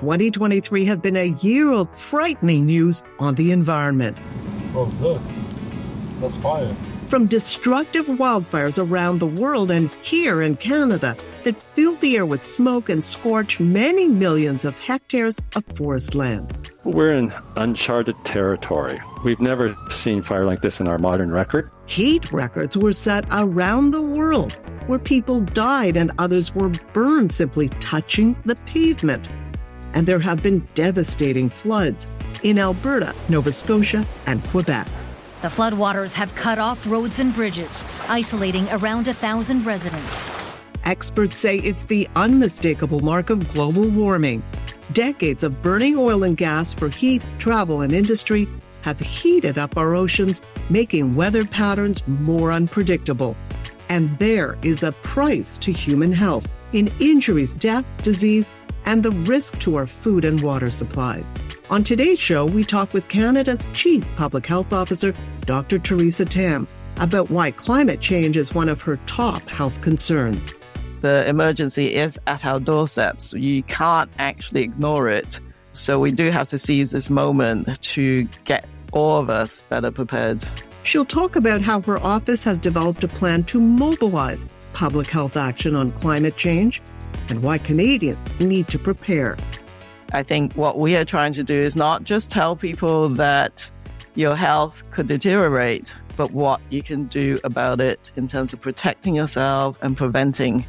2023 has been a year of frightening news on the environment. Oh, look. That's fire. From destructive wildfires around the world and here in Canada that fill the air with smoke and scorch many millions of hectares of forest land. We're in uncharted territory. We've never seen fire like this in our modern record. Heat records were set around the world where people died and others were burned simply touching the pavement. And there have been devastating floods in Alberta, Nova Scotia, and Quebec. The floodwaters have cut off roads and bridges, isolating around a thousand residents. Experts say it's the unmistakable mark of global warming. Decades of burning oil and gas for heat, travel, and industry have heated up our oceans, making weather patterns more unpredictable. And there is a price to human health in injuries, death, disease, and the risk to our food and water supplies. On today's show, we talk with Canada's Chief Public Health Officer, Dr. Theresa Tam, about why climate change is one of her top health concerns. The emergency is at our doorsteps. You can't actually ignore it. So we do have to seize this moment to get all of us better prepared. She'll talk about how her office has developed a plan to mobilize public health action on climate change and why Canadians need to prepare. I think what we are trying to do is not just tell people that your health could deteriorate, but what you can do about it in terms of protecting yourself and preventing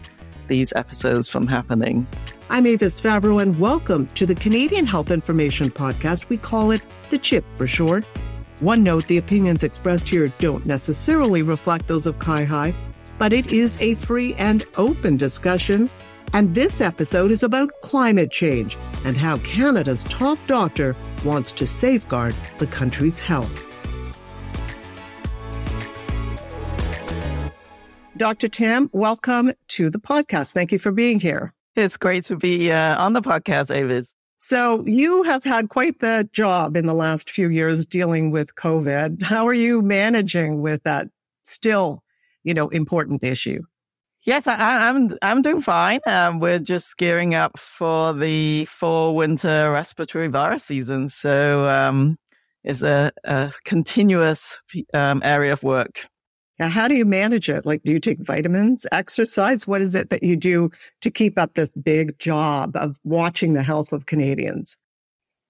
these episodes from happening. I'm Avis Favaro, and welcome to the Canadian Health Information Podcast. We call it the CHIP for short. One note the opinions expressed here don't necessarily reflect those of CIHI, but it is a free and open discussion and this episode is about climate change and how Canada's top doctor wants to safeguard the country's health. Dr. Tam, welcome to the podcast. Thank you for being here. It's great to be uh, on the podcast, Avis. So you have had quite the job in the last few years dealing with COVID. How are you managing with that still, you know, important issue? Yes, I, am I'm, I'm doing fine. Um, we're just gearing up for the fall winter respiratory virus season. So, um, it's a, a continuous um, area of work. Now, how do you manage it? Like, do you take vitamins, exercise? What is it that you do to keep up this big job of watching the health of Canadians?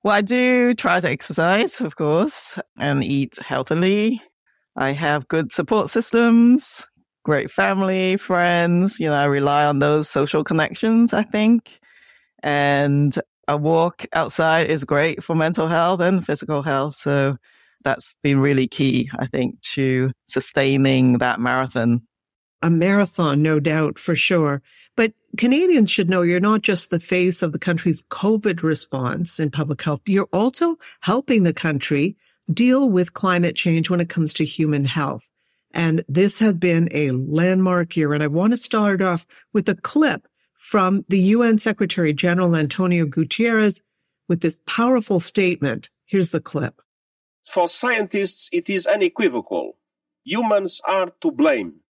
Well, I do try to exercise, of course, and eat healthily. I have good support systems great family, friends. You know, I rely on those social connections, I think. And a walk outside is great for mental health and physical health. So that's been really key, I think, to sustaining that marathon. A marathon, no doubt, for sure. But Canadians should know you're not just the face of the country's COVID response in public health. You're also helping the country deal with climate change when it comes to human health. And this has been a landmark year. And I want to start off with a clip from the UN Secretary General Antonio Guterres with this powerful statement. Here's the clip. For scientists, it is unequivocal. Humans are to blame.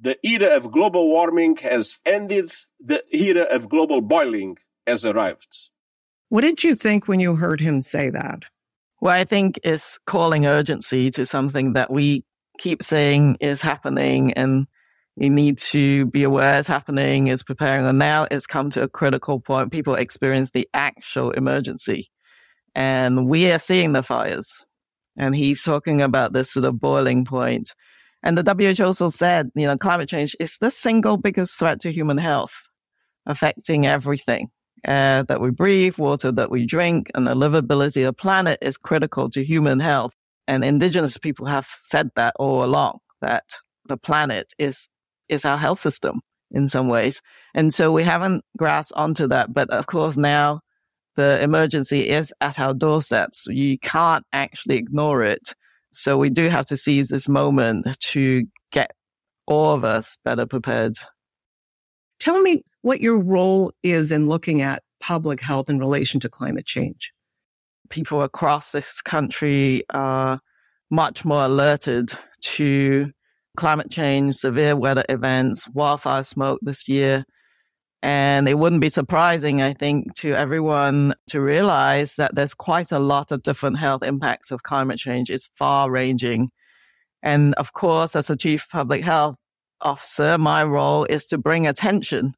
The era of global warming has ended. The era of global boiling has arrived. What did you think when you heard him say that? Well, I think it's calling urgency to something that we keep saying is happening and you need to be aware it's happening, is preparing. And now it's come to a critical point. People experience the actual emergency and we are seeing the fires. And he's talking about this sort of boiling point. And the WHO also said, you know, climate change is the single biggest threat to human health, affecting everything. Air that we breathe, water that we drink, and the livability of the planet is critical to human health. And indigenous people have said that all along, that the planet is, is our health system in some ways. And so we haven't grasped onto that. But of course now the emergency is at our doorsteps. You can't actually ignore it. So we do have to seize this moment to get all of us better prepared. Tell me what your role is in looking at public health in relation to climate change people across this country are much more alerted to climate change, severe weather events, wildfire smoke this year. And it wouldn't be surprising, I think, to everyone to realize that there's quite a lot of different health impacts of climate change. It's far ranging. And of course, as a chief public health officer, my role is to bring attention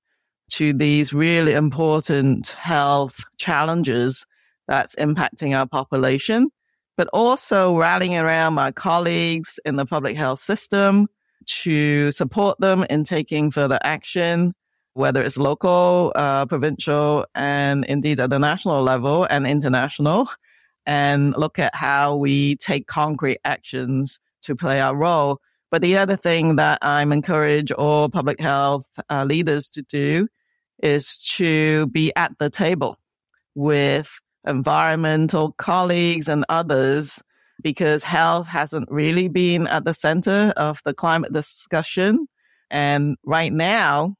to these really important health challenges that's impacting our population, but also rallying around my colleagues in the public health system to support them in taking further action, whether it's local, uh, provincial, and indeed at the national level and international, and look at how we take concrete actions to play our role. But the other thing that I'm encourage all public health uh, leaders to do is to be at the table with environmental colleagues and others because health hasn't really been at the center of the climate discussion. And right now,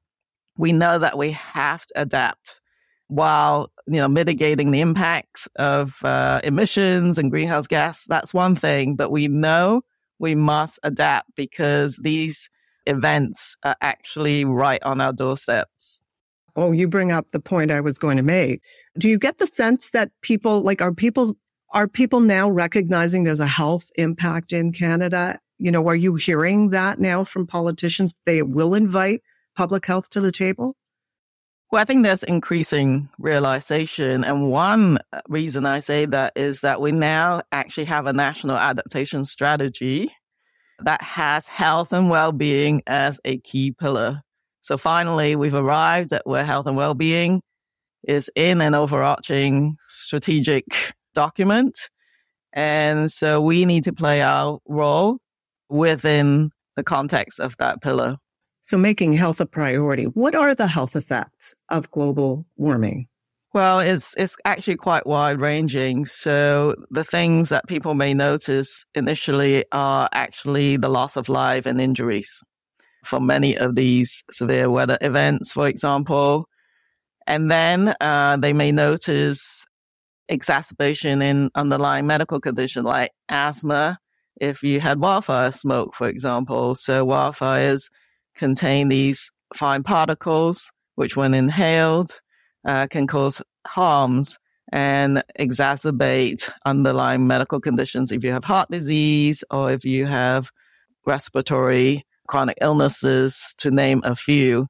we know that we have to adapt while you know mitigating the impacts of uh, emissions and greenhouse gas. That's one thing, but we know we must adapt because these events are actually right on our doorsteps. Oh, you bring up the point I was going to make. Do you get the sense that people, like, are people, are people now recognizing there's a health impact in Canada? You know, are you hearing that now from politicians? They will invite public health to the table? Well, I think there's increasing realization. And one uh, reason I say that is that we now actually have a national adaptation strategy that has health and well-being as a key pillar. So finally, we've arrived at where health and well-being is in an overarching strategic document. And so we need to play our role within the context of that pillar. So making health a priority. What are the health effects of global warming? Well, it's it's actually quite wide ranging. So the things that people may notice initially are actually the loss of life and injuries from many of these severe weather events, for example. And then uh, they may notice exacerbation in underlying medical conditions like asthma if you had wildfire smoke, for example. So wildfires contain these fine particles, which when inhaled uh, can cause harms and exacerbate underlying medical conditions if you have heart disease or if you have respiratory chronic illnesses, to name a few.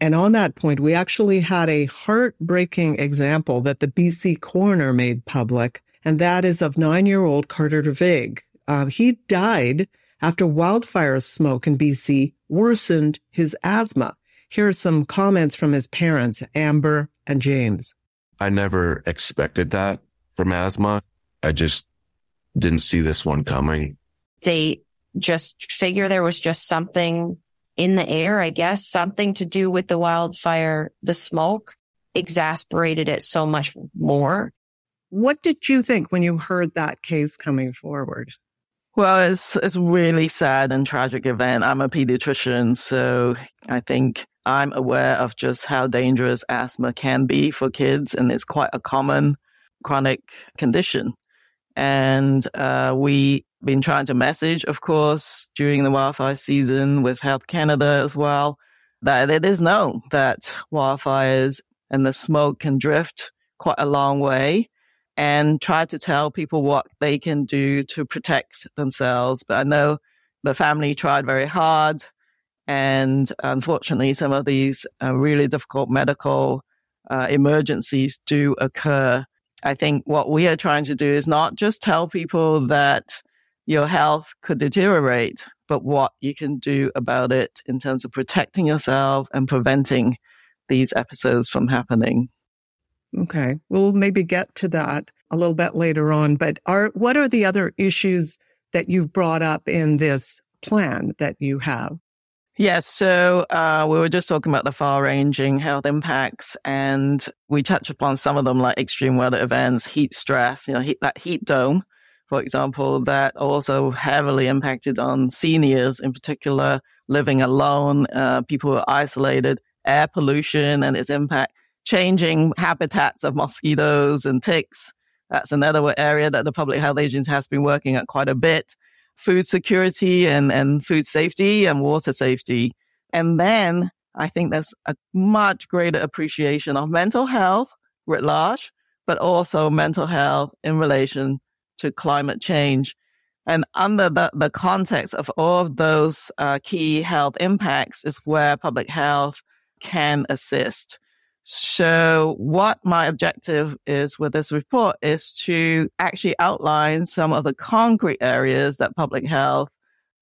And on that point, we actually had a heartbreaking example that the BC coroner made public, and that is of nine year old Carter Vigh. Uh, he died after wildfire smoke in BC worsened his asthma. Here are some comments from his parents, Amber and James. I never expected that from asthma. I just didn't see this one coming. They just figure there was just something in the air, I guess, something to do with the wildfire, the smoke exasperated it so much more. What did you think when you heard that case coming forward? Well, it's it's really sad and tragic event. I'm a pediatrician, so I think I'm aware of just how dangerous asthma can be for kids, and it's quite a common chronic condition. And uh, we been trying to message, of course, during the wildfire season with Health Canada as well, that it is known that wildfires and the smoke can drift quite a long way and try to tell people what they can do to protect themselves. But I know the family tried very hard. And unfortunately, some of these uh, really difficult medical uh, emergencies do occur. I think what we are trying to do is not just tell people that your health could deteriorate, but what you can do about it in terms of protecting yourself and preventing these episodes from happening. Okay. We'll maybe get to that a little bit later on, but are, what are the other issues that you've brought up in this plan that you have? Yes. So, uh, we were just talking about the far ranging health impacts and we touched upon some of them like extreme weather events, heat stress, you know, heat, that heat dome for example, that also heavily impacted on seniors, in particular, living alone, uh, people who are isolated, air pollution and its impact, changing habitats of mosquitoes and ticks. That's another area that the Public Health Agency has been working at quite a bit. Food security and, and food safety and water safety. And then I think there's a much greater appreciation of mental health writ large, but also mental health in relation to climate change. And under the, the context of all of those uh, key health impacts is where public health can assist. So what my objective is with this report is to actually outline some of the concrete areas that public health,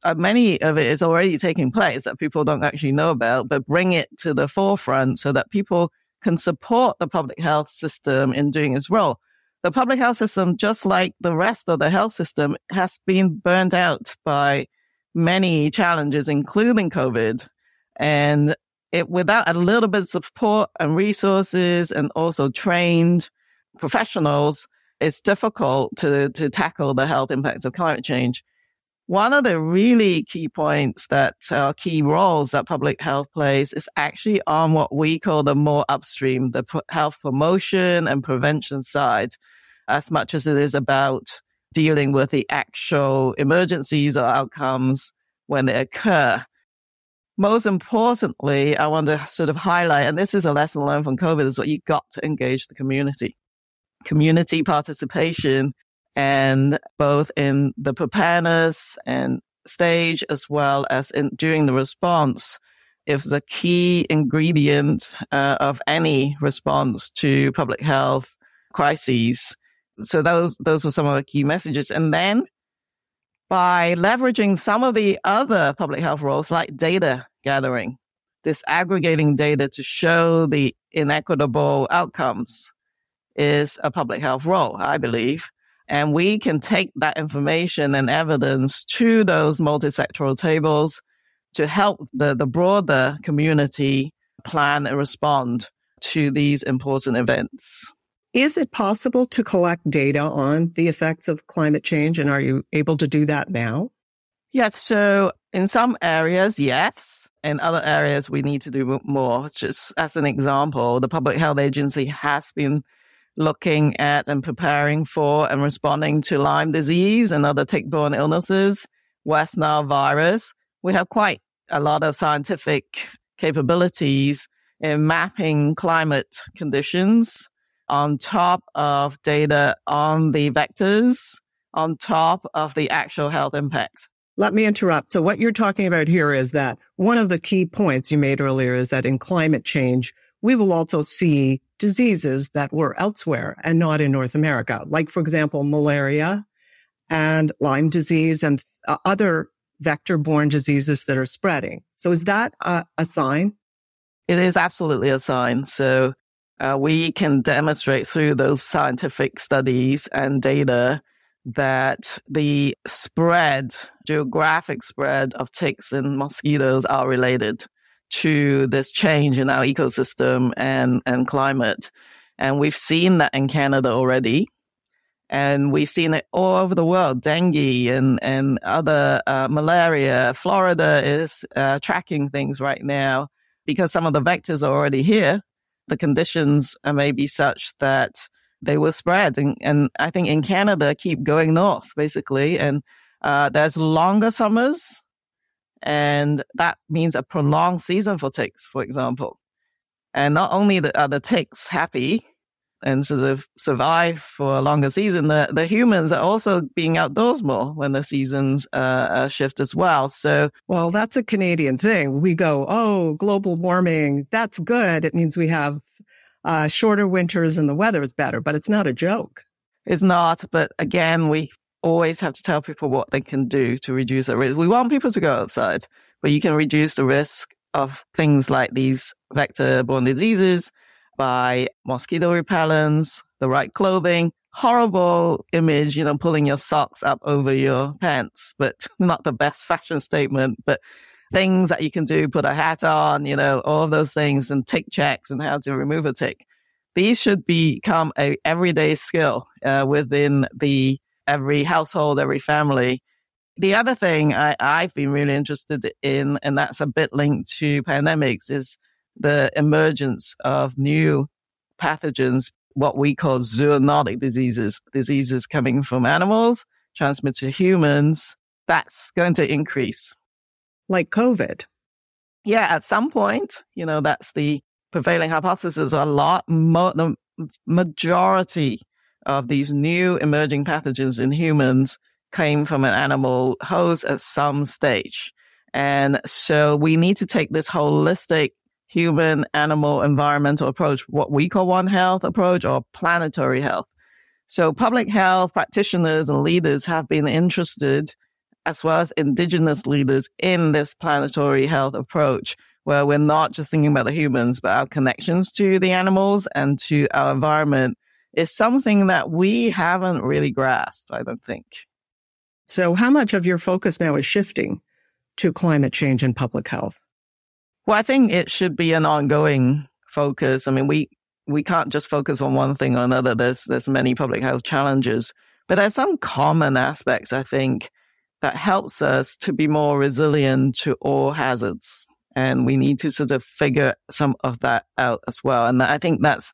uh, many of it is already taking place that people don't actually know about, but bring it to the forefront so that people can support the public health system in doing its role. The public health system, just like the rest of the health system, has been burned out by many challenges, including COVID. And it, without a little bit of support and resources and also trained professionals, it's difficult to, to tackle the health impacts of climate change. One of the really key points that are key roles that public health plays is actually on what we call the more upstream, the health promotion and prevention side, as much as it is about dealing with the actual emergencies or outcomes when they occur most importantly, I want to sort of highlight, and this is a lesson learned from COVID, is what you got to engage the community. Community participation and both in the preparedness and stage as well as in during the response is a key ingredient uh, of any response to public health crises. So those those were some of the key messages. And then by leveraging some of the other public health roles like data gathering, disaggregating data to show the inequitable outcomes is a public health role, I believe. And we can take that information and evidence to those multisectoral tables to help the, the broader community plan and respond to these important events. Is it possible to collect data on the effects of climate change? And are you able to do that now? Yes. So in some areas, yes. In other areas, we need to do more. Just as an example, the Public Health Agency has been looking at and preparing for and responding to Lyme disease and other tick-borne illnesses, West Nile virus. We have quite a lot of scientific capabilities in mapping climate conditions on top of data on the vectors, on top of the actual health impacts. Let me interrupt. So what you're talking about here is that one of the key points you made earlier is that in climate change, we will also see diseases that were elsewhere and not in North America, like, for example, malaria and Lyme disease and uh, other vector borne diseases that are spreading. So is that a, a sign? It is absolutely a sign. So uh, we can demonstrate through those scientific studies and data that the spread, geographic spread of ticks and mosquitoes are related to this change in our ecosystem and, and climate. And we've seen that in Canada already. And we've seen it all over the world, dengue and, and other uh, malaria. Florida is uh, tracking things right now because some of the vectors are already here the conditions may be such that they will spread. And, and I think in Canada, keep going north, basically. And uh, there's longer summers, and that means a prolonged season for ticks, for example. And not only are the ticks happy, and sort of survive for a longer season, the, the humans are also being outdoors more when the seasons uh, uh, shift as well. So, well, that's a Canadian thing. We go, oh, global warming, that's good. It means we have uh, shorter winters and the weather is better, but it's not a joke. It's not. But again, we always have to tell people what they can do to reduce the risk. We want people to go outside, but you can reduce the risk of things like these vector borne diseases by mosquito repellents, the right clothing. Horrible image, you know, pulling your socks up over your pants, but not the best fashion statement, but things that you can do, put a hat on, you know, all those things and tick checks and how to remove a tick. These should become a everyday skill uh, within the every household, every family. The other thing I, I've been really interested in, and that's a bit linked to pandemics, is the emergence of new pathogens, what we call zoonotic diseases, diseases coming from animals, transmitted to humans, that's going to increase. Like COVID. yeah, at some point, you know, that's the prevailing hypothesis. A lot, mo- the majority of these new emerging pathogens in humans came from an animal host at some stage. And so we need to take this holistic human, animal, environmental approach, what we call One Health approach or planetary health. So public health practitioners and leaders have been interested, as well as indigenous leaders, in this planetary health approach, where we're not just thinking about the humans, but our connections to the animals and to our environment is something that we haven't really grasped, I don't think. So how much of your focus now is shifting to climate change and public health? Well, I think it should be an ongoing focus. I mean, we, we can't just focus on one thing or another. There's, there's many public health challenges, but there's some common aspects, I think, that helps us to be more resilient to all hazards. And we need to sort of figure some of that out as well. And I think that's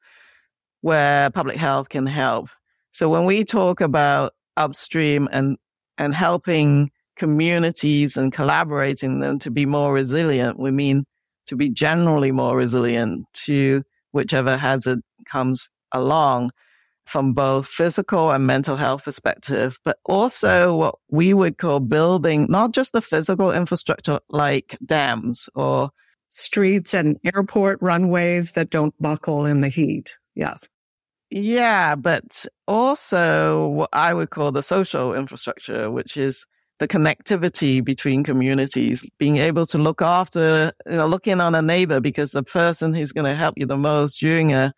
where public health can help. So when we talk about upstream and, and helping communities and collaborating them to be more resilient, we mean to be generally more resilient to whichever hazard comes along from both physical and mental health perspective, but also what we would call building not just the physical infrastructure like dams or streets and airport runways that don't buckle in the heat. Yes. Yeah, but also what I would call the social infrastructure, which is the connectivity between communities, being able to look after, you know, look in on a neighbor because the person who's going to help you the most during a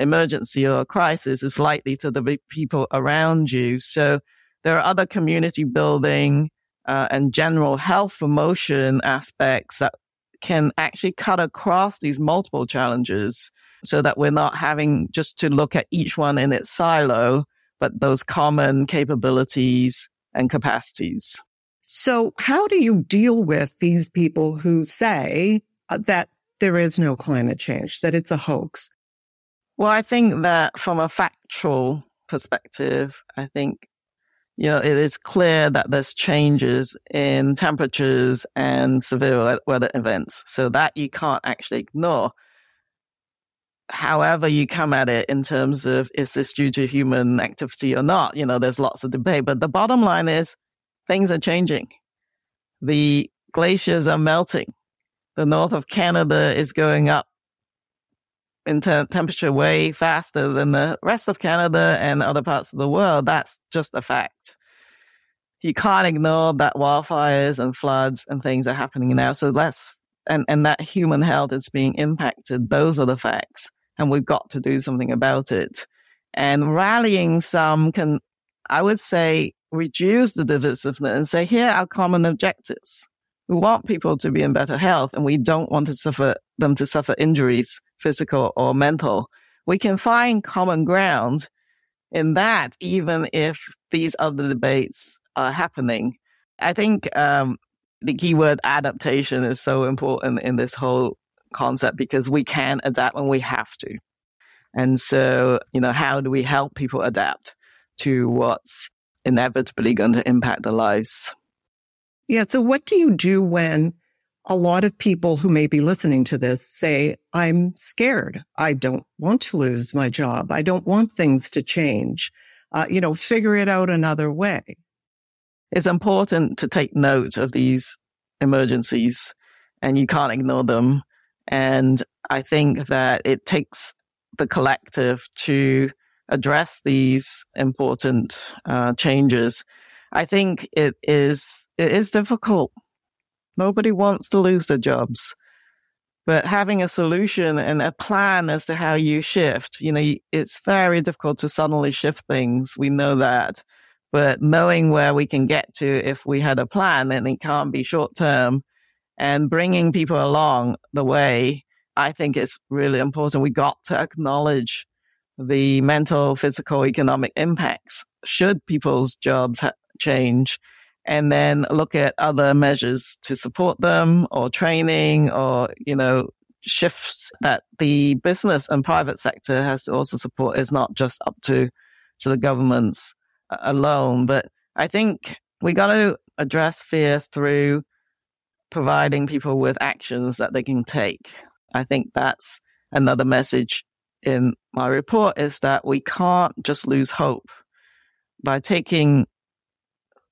emergency or a crisis is likely to the people around you. So there are other community building uh, and general health promotion aspects that can actually cut across these multiple challenges so that we're not having just to look at each one in its silo, but those common capabilities and capacities. So how do you deal with these people who say uh, that there is no climate change, that it's a hoax? Well, I think that from a factual perspective, I think, you know, it is clear that there's changes in temperatures and severe weather events. So that you can't actually ignore. However you come at it in terms of is this due to human activity or not, you know, there's lots of debate. But the bottom line is things are changing. The glaciers are melting. The north of Canada is going up in te- temperature way faster than the rest of Canada and other parts of the world. That's just a fact. You can't ignore that wildfires and floods and things are happening now. So that's, and, and that human health is being impacted. Those are the facts. And we've got to do something about it. And rallying some can, I would say, reduce the divisiveness and say, here are common objectives. We want people to be in better health and we don't want to suffer them to suffer injuries, physical or mental. We can find common ground in that, even if these other debates are happening. I think, um, the keyword adaptation is so important in this whole concept because we can adapt when we have to. And so, you know, how do we help people adapt to what's inevitably going to impact their lives. Yeah. So what do you do when a lot of people who may be listening to this say, I'm scared. I don't want to lose my job. I don't want things to change. Uh, you know, figure it out another way. It's important to take note of these emergencies and you can't ignore them. And I think that it takes the collective to address these important uh, changes. I think it is it is difficult. Nobody wants to lose their jobs, but having a solution and a plan as to how you shift, you know, it's very difficult to suddenly shift things. We know that, but knowing where we can get to if we had a plan, and it can't be short term, and bringing people along the way, I think is really important. We got to acknowledge the mental, physical, economic impacts should people's jobs ha- change and then look at other measures to support them or training or, you know, shifts that the business and private sector has to also support is not just up to, to the governments uh, alone. But I think we got to address fear through providing people with actions that they can take. I think that's another message in my report is that we can't just lose hope by taking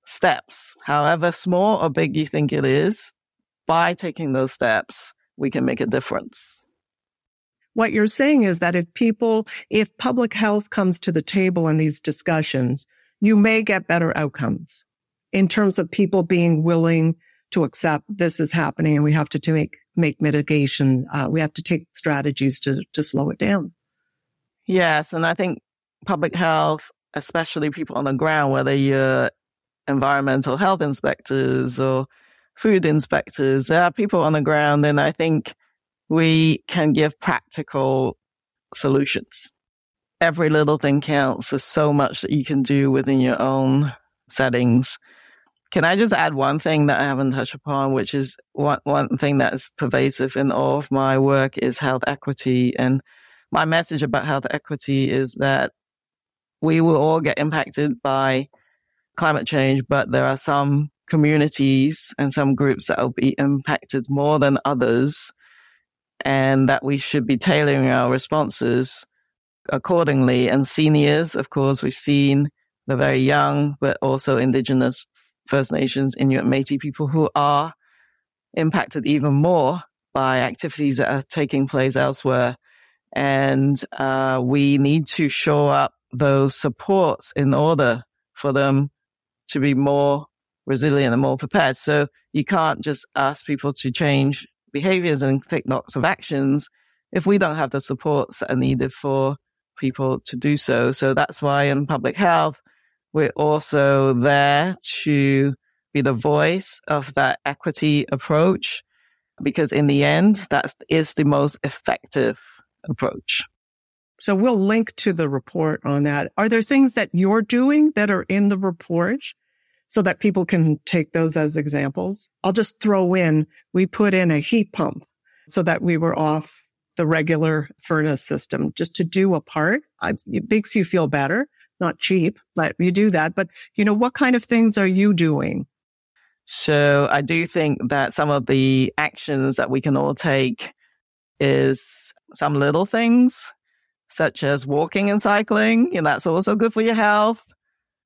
steps, however small or big you think it is, by taking those steps, we can make a difference. What you're saying is that if people, if public health comes to the table in these discussions, you may get better outcomes in terms of people being willing to accept this is happening and we have to, to make, make mitigation. Uh, we have to take strategies to, to slow it down. Yes. And I think public health, especially people on the ground, whether you're environmental health inspectors or food inspectors, there are people on the ground. And I think we can give practical solutions. Every little thing counts. There's so much that you can do within your own settings. Can I just add one thing that I haven't touched upon, which is one, one thing that is pervasive in all of my work is health equity. And my message about health equity is that we will all get impacted by climate change, but there are some communities and some groups that will be impacted more than others and that we should be tailoring our responses accordingly. And seniors, of course, we've seen the very young, but also indigenous First Nations, Inuit, Métis people who are impacted even more by activities that are taking place elsewhere. And uh, we need to show up those supports in order for them to be more resilient and more prepared. So you can't just ask people to change behaviors and take lots of actions if we don't have the supports that are needed for people to do so. So that's why in public health, we're also there to be the voice of that equity approach, because in the end, that is the most effective approach. So we'll link to the report on that. Are there things that you're doing that are in the report so that people can take those as examples? I'll just throw in, we put in a heat pump so that we were off the regular furnace system just to do a part. It makes you feel better not cheap, but you do that. But, you know, what kind of things are you doing? So I do think that some of the actions that we can all take is some little things such as walking and cycling. And that's also good for your health,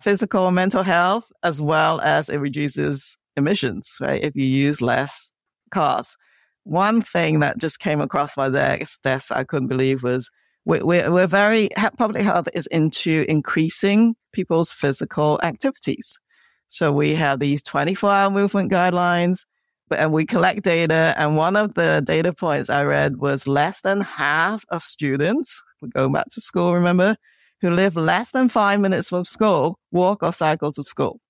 physical and mental health, as well as it reduces emissions, right? If you use less cars. One thing that just came across my desk I couldn't believe was we're, we're very, public health is into increasing people's physical activities. So we have these 24 hour movement guidelines and we collect data. And one of the data points I read was less than half of students, we're going back to school, remember, who live less than five minutes from school walk or cycle to school.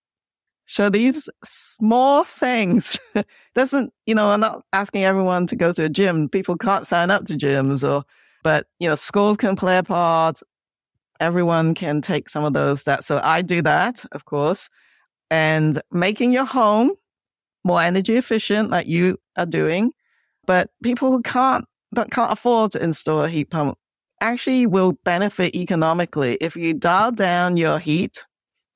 So these small things doesn't, you know, I'm not asking everyone to go to a gym. People can't sign up to gyms or but, you know, schools can play a part. Everyone can take some of those steps. So I do that, of course, and making your home more energy efficient, like you are doing. But people who can't, that can't afford to install a heat pump actually will benefit economically if you dial down your heat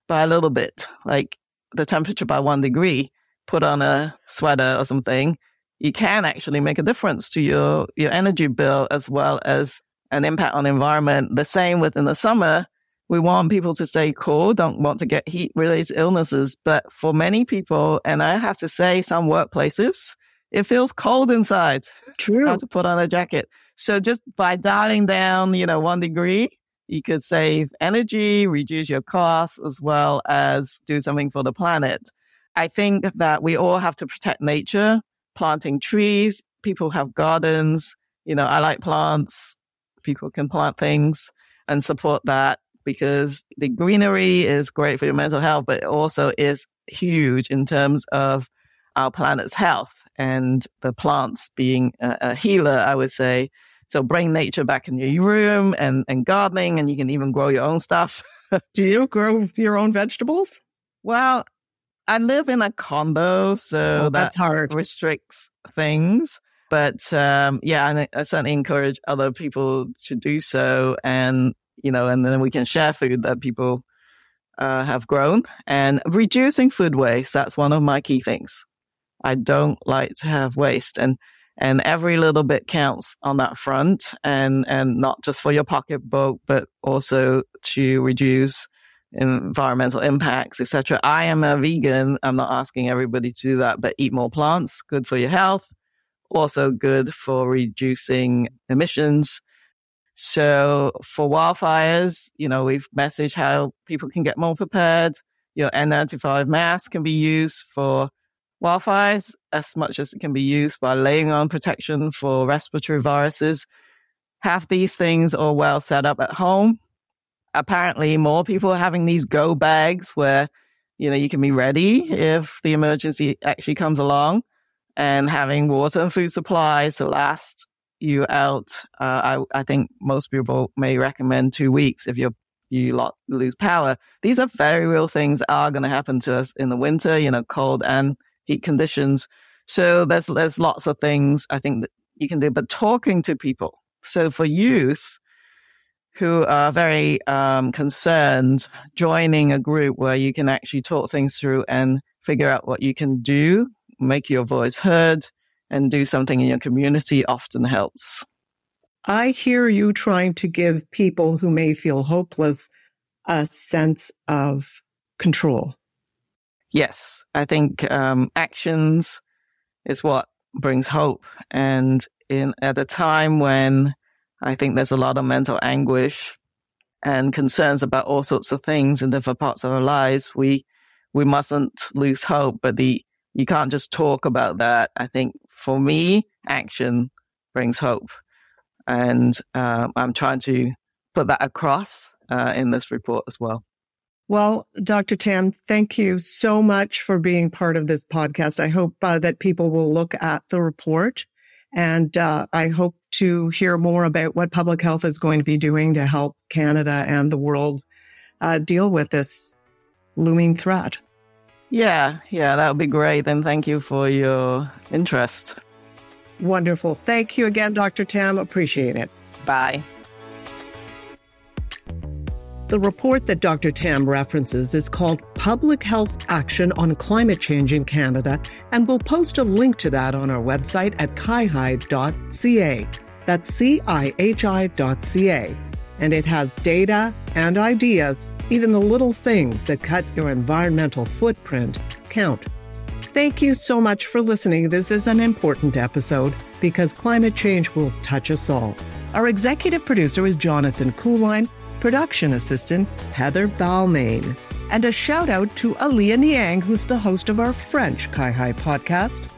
by a little bit, like the temperature by one degree, put on a sweater or something, you can actually make a difference to your, your energy bill as well as an impact on the environment. The same within the summer. We want people to stay cool, don't want to get heat related illnesses. But for many people, and I have to say some workplaces, it feels cold inside. True. Have to put on a jacket. So just by dialing down, you know, one degree, you could save energy, reduce your costs, as well as do something for the planet. I think that we all have to protect nature planting trees. People have gardens. You know, I like plants. People can plant things and support that because the greenery is great for your mental health, but it also is huge in terms of our planet's health and the plants being a, a healer, I would say. So bring nature back in your room and, and gardening, and you can even grow your own stuff. Do you grow your own vegetables? Well, I live in a condo, so oh, that's that hard. Restricts things. But um, yeah, I, I certainly encourage other people to do so, and you know, and then we can share food that people uh, have grown and reducing food waste. That's one of my key things. I don't like to have waste. And and every little bit counts on that front and and not just for your pocketbook but also to reduce environmental impacts etc i am a vegan i'm not asking everybody to do that but eat more plants good for your health also good for reducing emissions so for wildfires you know we've messaged how people can get more prepared your n95 mask can be used for wildfires as much as it can be used by laying on protection for respiratory viruses. Have these things all well set up at home. Apparently, more people are having these go bags where, you know, you can be ready if the emergency actually comes along and having water and food supplies to last you out. Uh, I, I think most people may recommend two weeks if you're you lot lose power. These are very real things that are going to happen to us in the winter, you know, cold and heat conditions. So there's there's lots of things I think that you can do, but talking to people. So for youth who are very um, concerned, joining a group where you can actually talk things through and figure out what you can do, make your voice heard, and do something in your community often helps. I hear you trying to give people who may feel hopeless a sense of control. Yes, I think um, actions is what brings hope. And in at a time when I think there's a lot of mental anguish and concerns about all sorts of things in different parts of our lives, we we mustn't lose hope. But the you can't just talk about that. I think for me, action brings hope, and um, I'm trying to put that across uh, in this report as well. Well, Dr. Tam, thank you so much for being part of this podcast. I hope uh, that people will look at the report and uh, I hope to hear more about what public health is going to be doing to help Canada and the world uh, deal with this looming threat. Yeah, yeah, that would be great. And thank you for your interest. Wonderful. Thank you again, Dr. Tam. Appreciate it. Bye. The report that Dr. Tam references is called Public Health Action on Climate Change in Canada, and we'll post a link to that on our website at cihi.ca. That's C-I-H-I.ca. And it has data and ideas, even the little things that cut your environmental footprint count. Thank you so much for listening. This is an important episode because climate change will touch us all. Our executive producer is Jonathan Kuline production assistant Heather Balmain. And a shout out to Aliyah Niang, who's the host of our French CIHI podcast.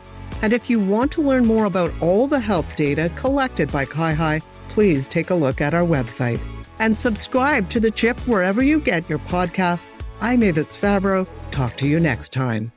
And if you want to learn more about all the health data collected by CIHI, please take a look at our website. And subscribe to the chip wherever you get your podcasts. I'm Avis Favaro. Talk to you next time.